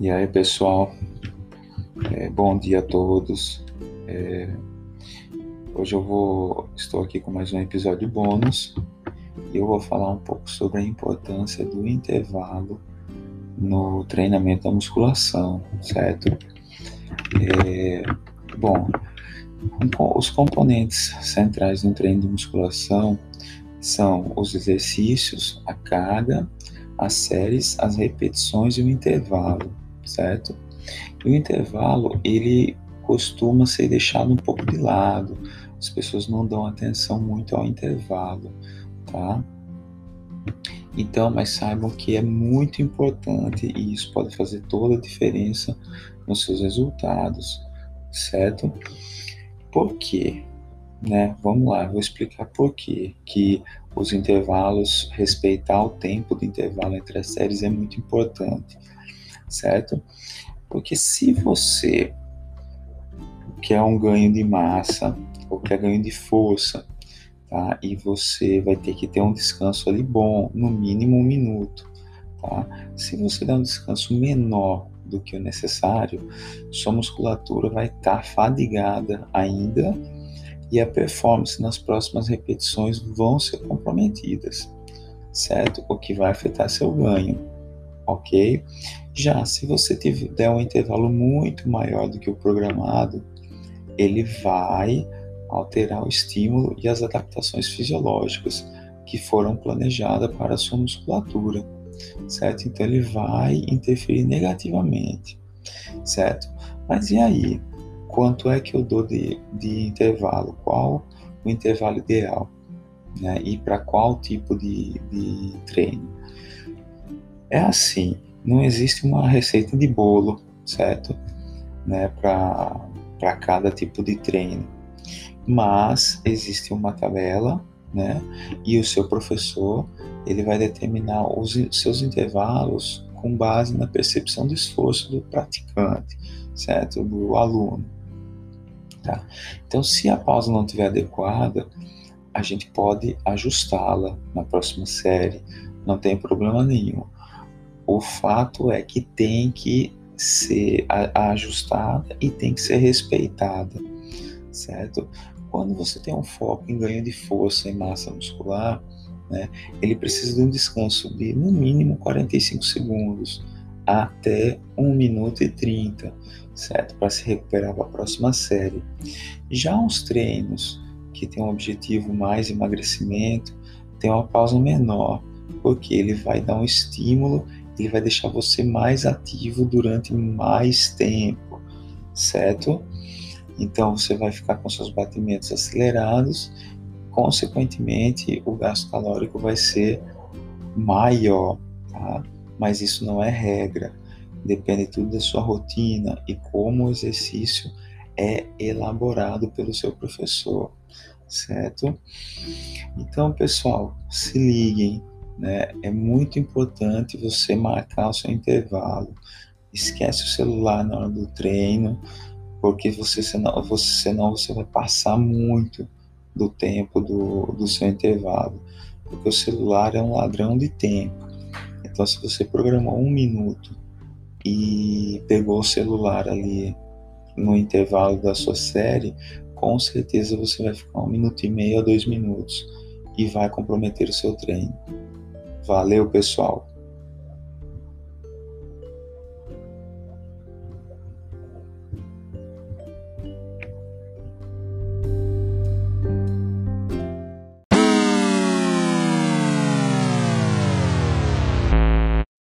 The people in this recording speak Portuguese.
E aí, pessoal, é, bom dia a todos. É, hoje eu vou estou aqui com mais um episódio bônus e eu vou falar um pouco sobre a importância do intervalo no treinamento da musculação, certo? É, bom, os componentes centrais no treino de musculação são os exercícios, a carga, as séries, as repetições e o intervalo certo? E o intervalo, ele costuma ser deixado um pouco de lado. As pessoas não dão atenção muito ao intervalo, tá? Então, mas saibam que é muito importante e isso pode fazer toda a diferença nos seus resultados, certo? Por quê? Né? Vamos lá, vou explicar por quê que os intervalos, respeitar o tempo de intervalo entre as séries é muito importante certo? Porque se você quer um ganho de massa ou quer ganho de força, tá? E você vai ter que ter um descanso ali bom, no mínimo um minuto, tá? Se você der um descanso menor do que o necessário, sua musculatura vai estar tá fadigada ainda e a performance nas próximas repetições vão ser comprometidas, certo? O que vai afetar seu ganho ok? Já se você der um intervalo muito maior do que o programado, ele vai alterar o estímulo e as adaptações fisiológicas que foram planejadas para a sua musculatura, certo? Então ele vai interferir negativamente, certo? Mas e aí? Quanto é que eu dou de, de intervalo? Qual o intervalo ideal? Né? E para qual tipo de, de treino? É assim, não existe uma receita de bolo, certo? Né, para cada tipo de treino. Mas existe uma tabela, né? E o seu professor, ele vai determinar os seus intervalos com base na percepção do esforço do praticante, certo? Do aluno. Tá? Então, se a pausa não estiver adequada, a gente pode ajustá-la na próxima série, não tem problema nenhum. O fato é que tem que ser ajustada e tem que ser respeitada, certo? Quando você tem um foco em ganho de força e massa muscular, né, ele precisa de um descanso de no mínimo 45 segundos até 1 minuto e 30, certo? Para se recuperar para a próxima série. Já os treinos que têm um objetivo mais emagrecimento, tem uma pausa menor, porque ele vai dar um estímulo ele vai deixar você mais ativo durante mais tempo, certo? Então você vai ficar com seus batimentos acelerados, consequentemente o gasto calórico vai ser maior, tá? Mas isso não é regra, depende tudo da sua rotina e como o exercício é elaborado pelo seu professor, certo? Então, pessoal, se liguem, né? É muito importante você marcar o seu intervalo. Esquece o celular na hora do treino, porque você senão, você, senão você vai passar muito do tempo do, do seu intervalo. Porque o celular é um ladrão de tempo. Então, se você programou um minuto e pegou o celular ali no intervalo da sua série, com certeza você vai ficar um minuto e meio a dois minutos e vai comprometer o seu treino. Valeu, pessoal!